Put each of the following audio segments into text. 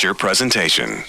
Feature presentation.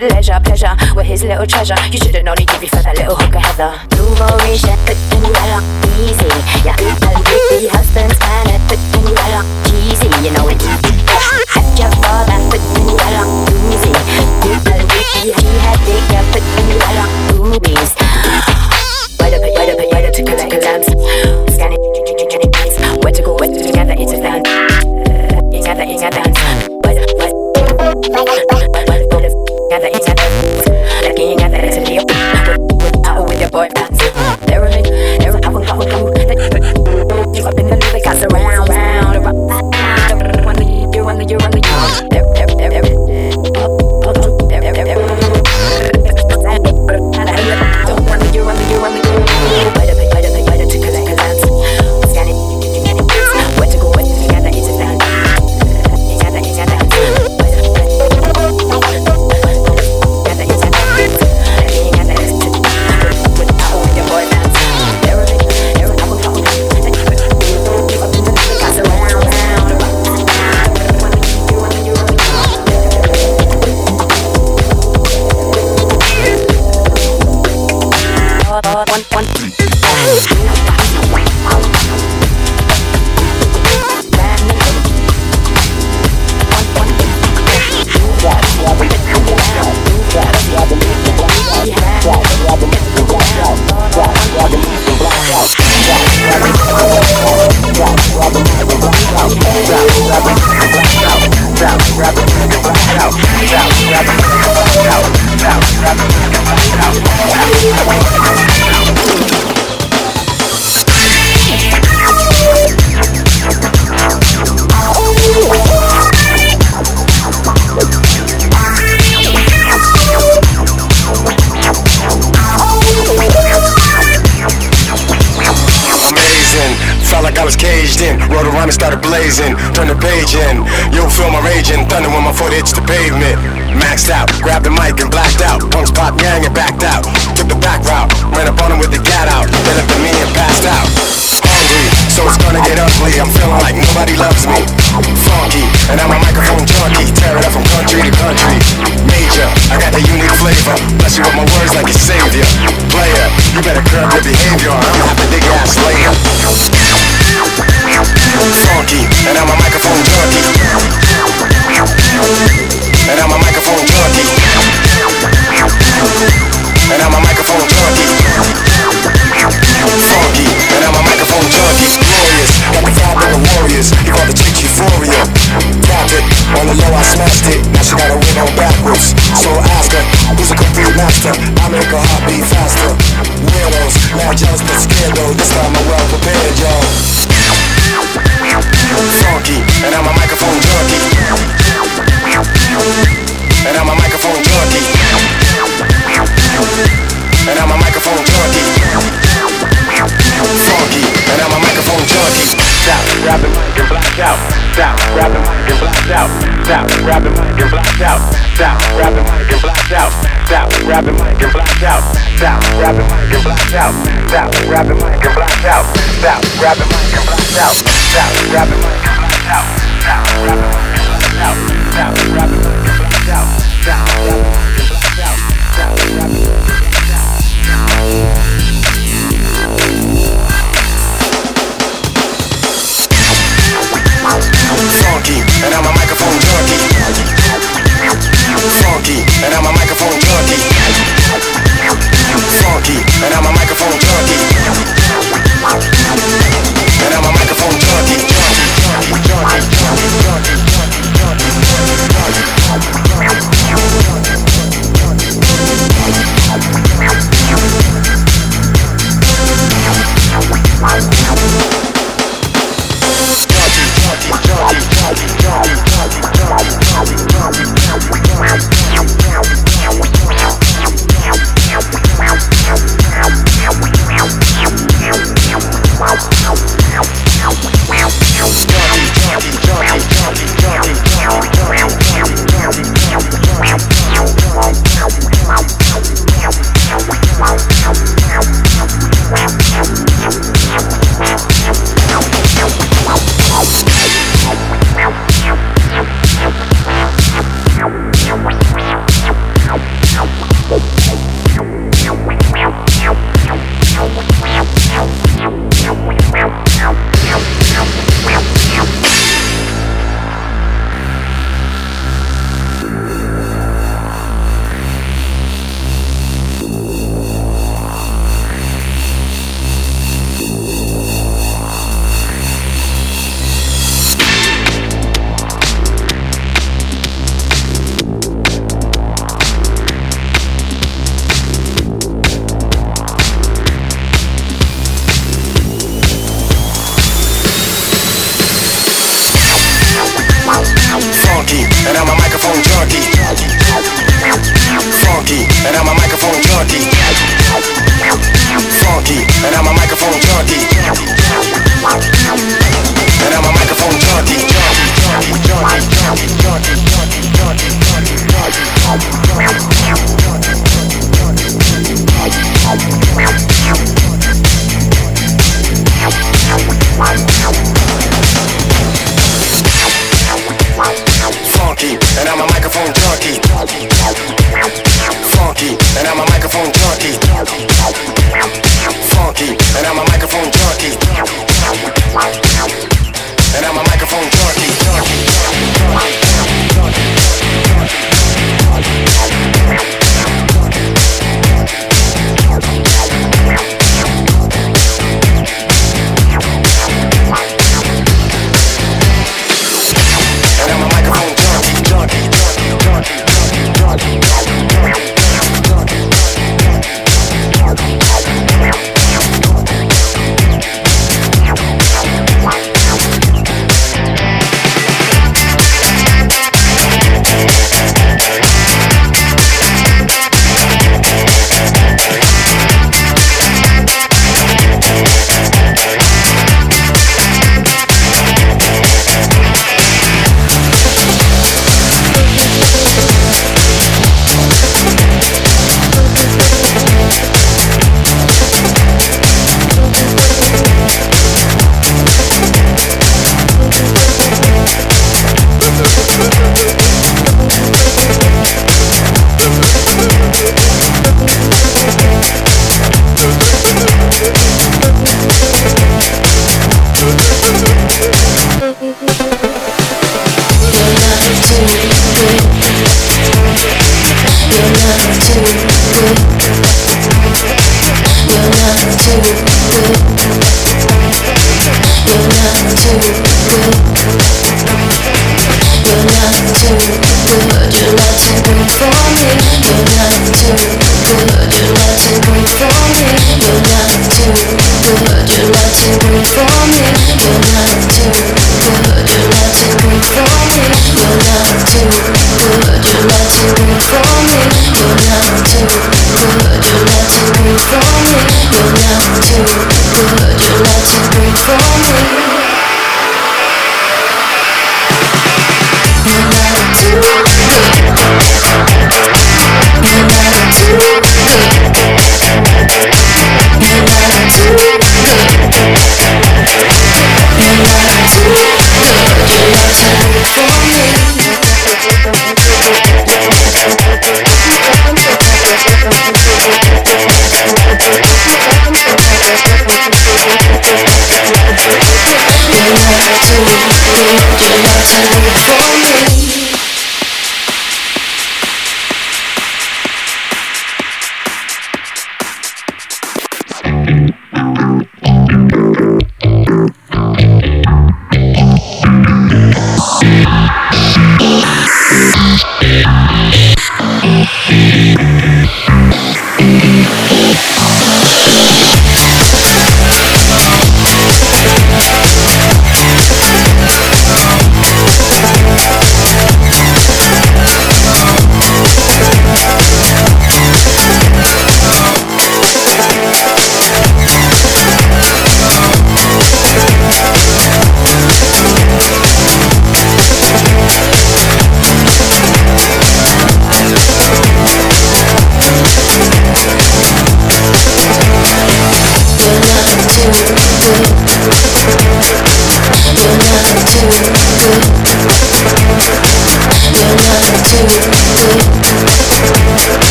had leisure, pleasure, With his little treasure. You should have known he grab it, mic and blast out, out, grab it, mic blast out.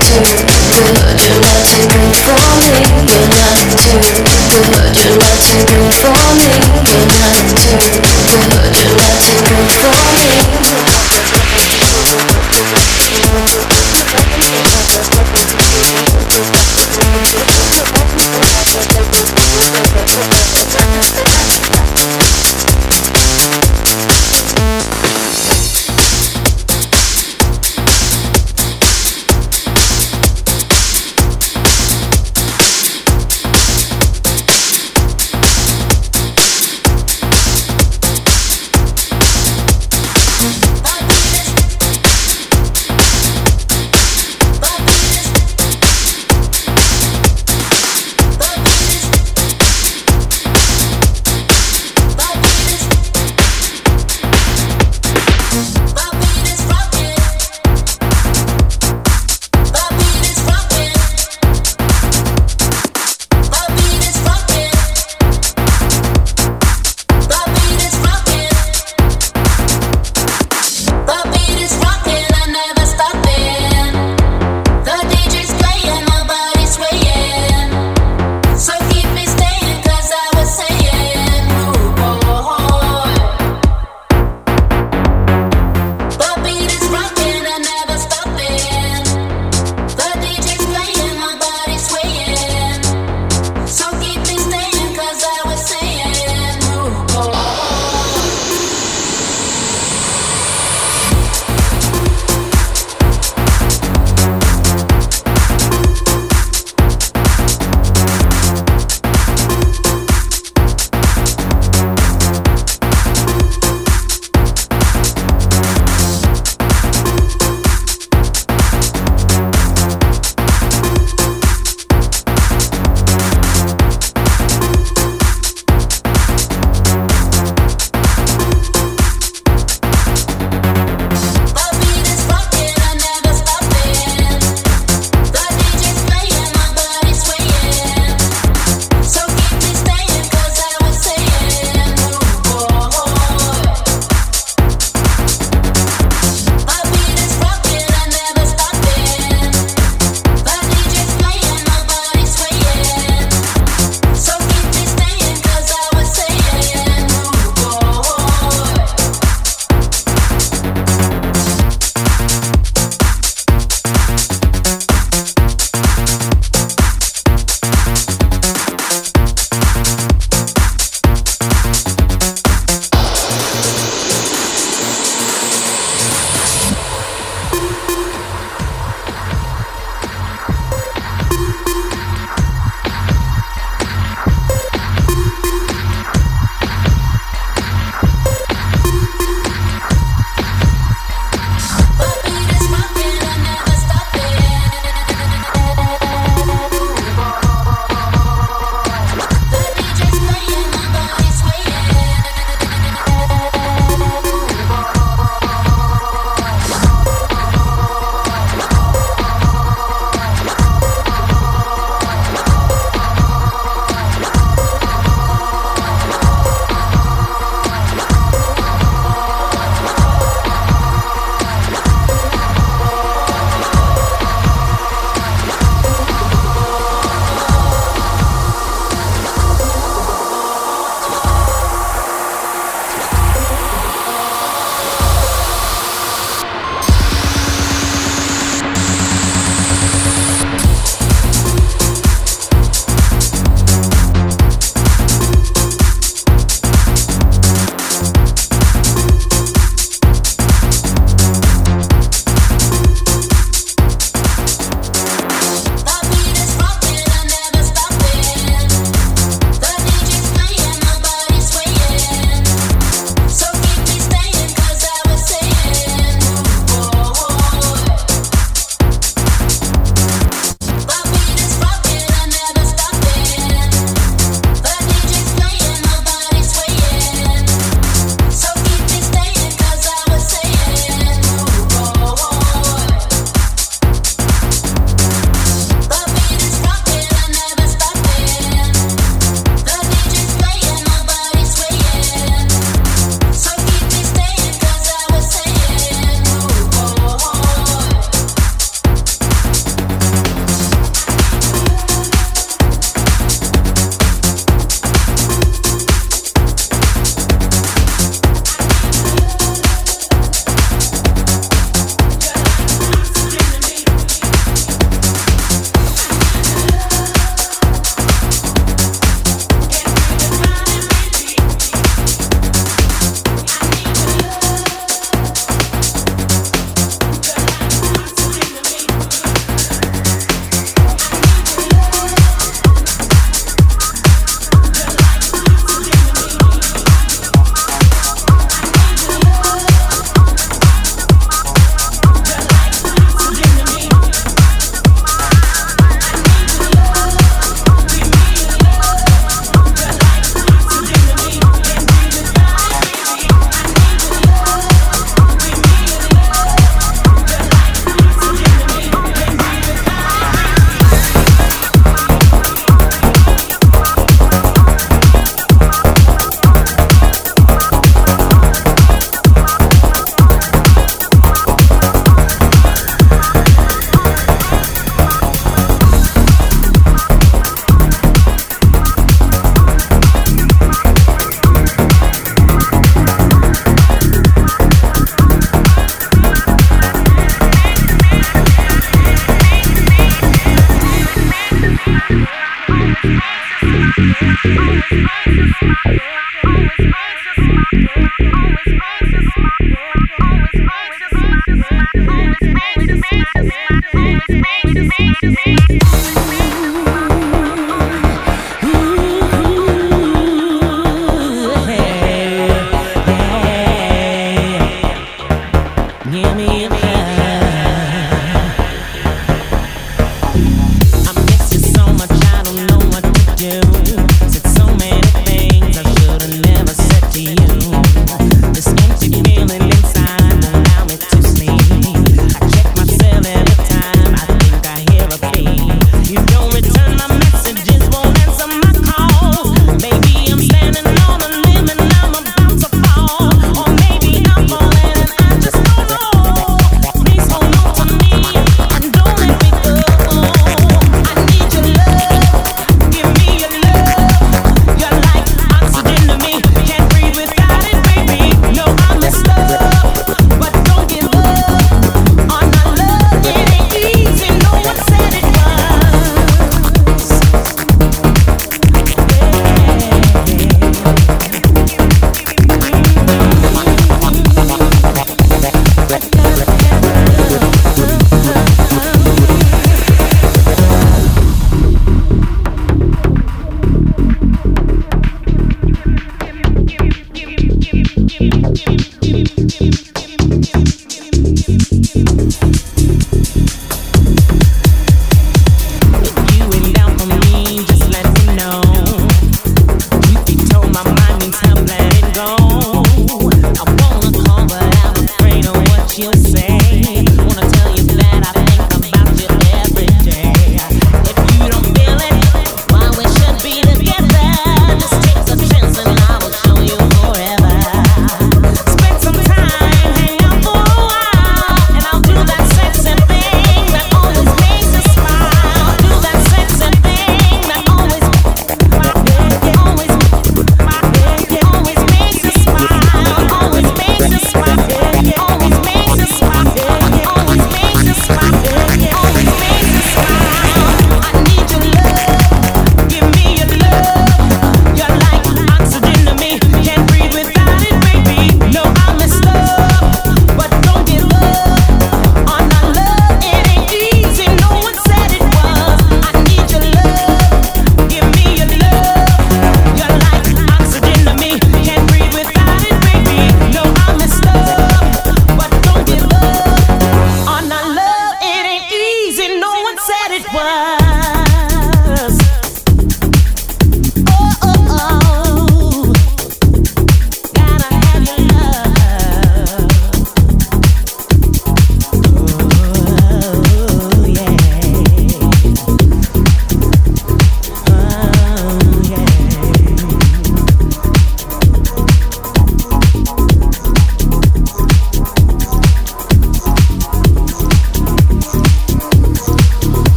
to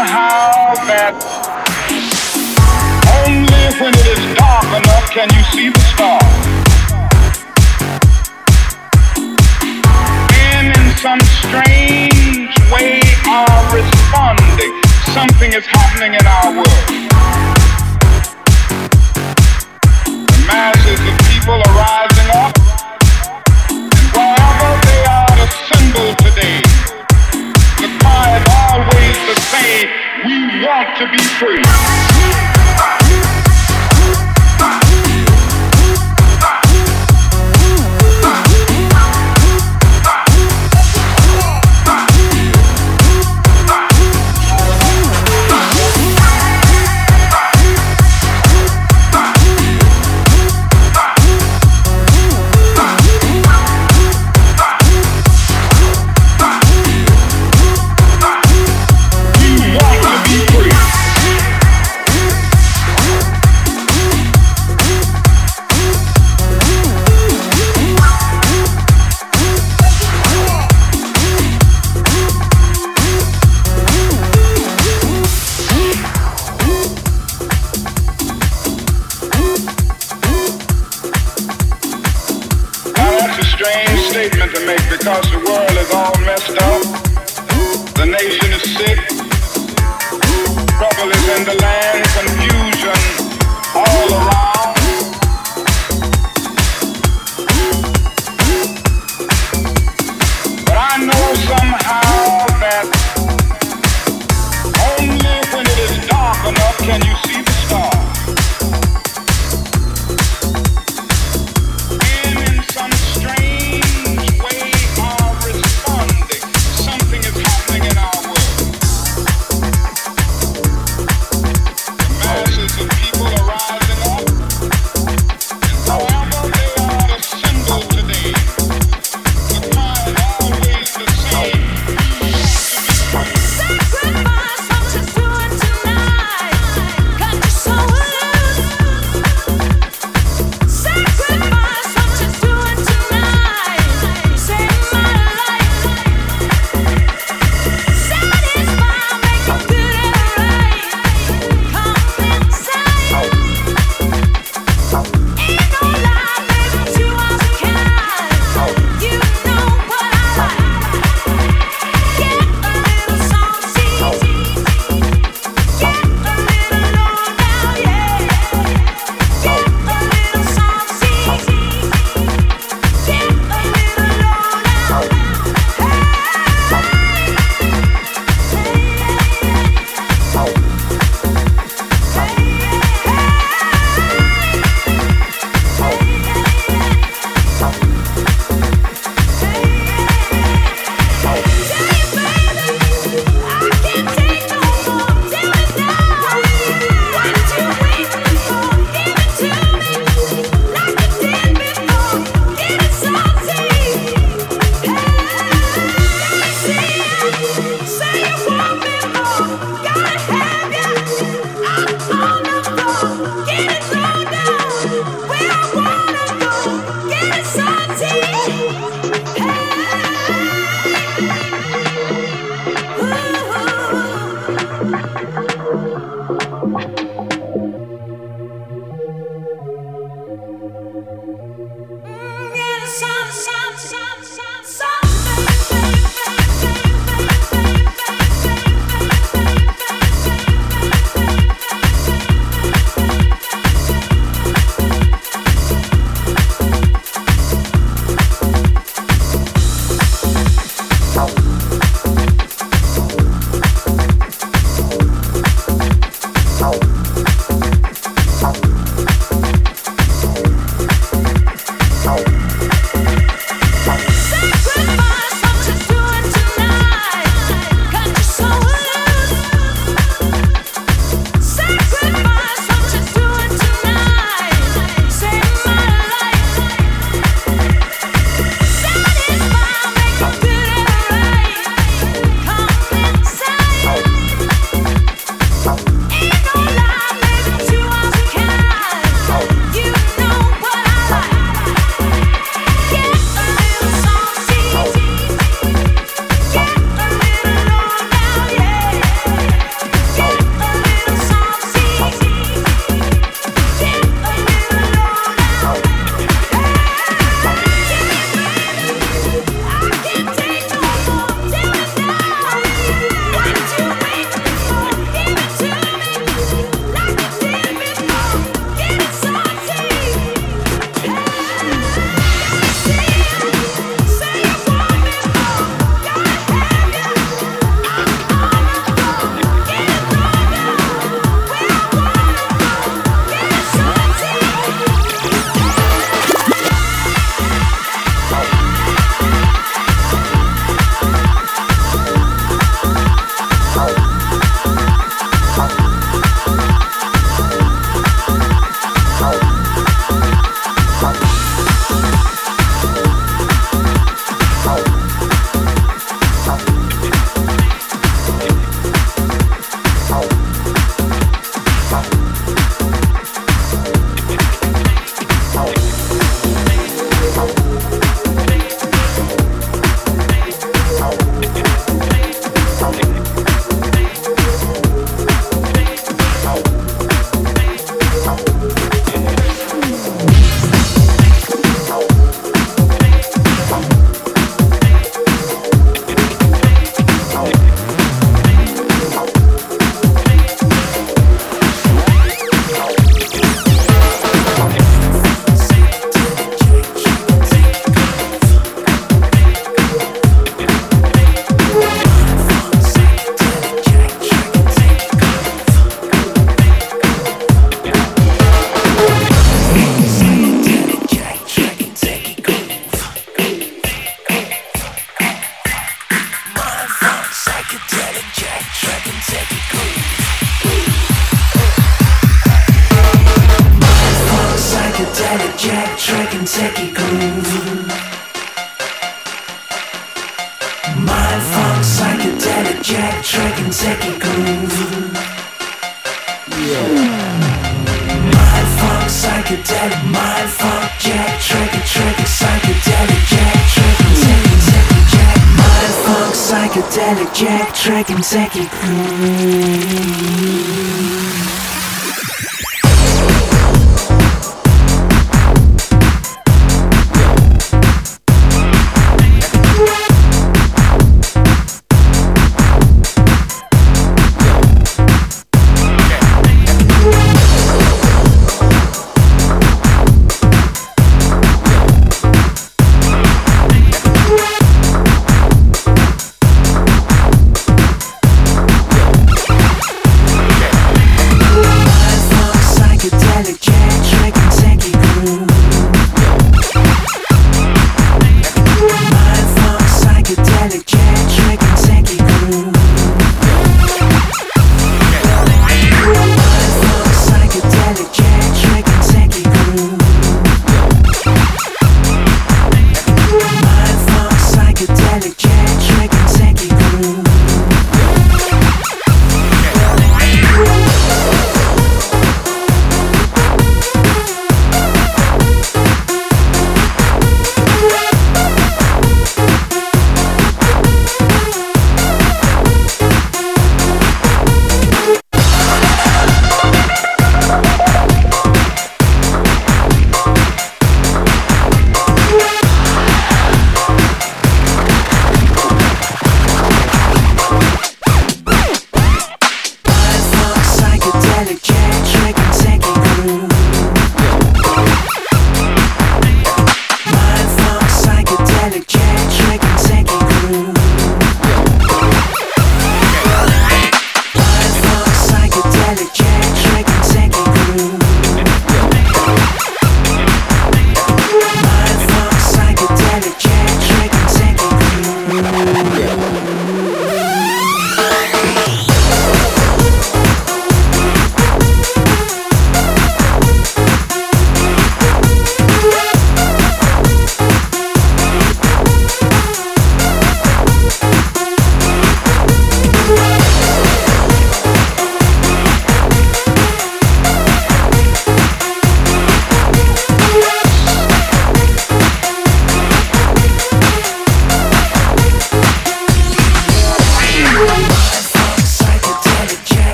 somehow that only when it is dark enough can you see the stars. Men in some strange way are responding. Something is happening in our world. The masses of people are rising up. want to be free. because the world is all messed up. The nation is sick. Trouble is in the land, confusion all around. But I know somehow that only when it is dark enough can you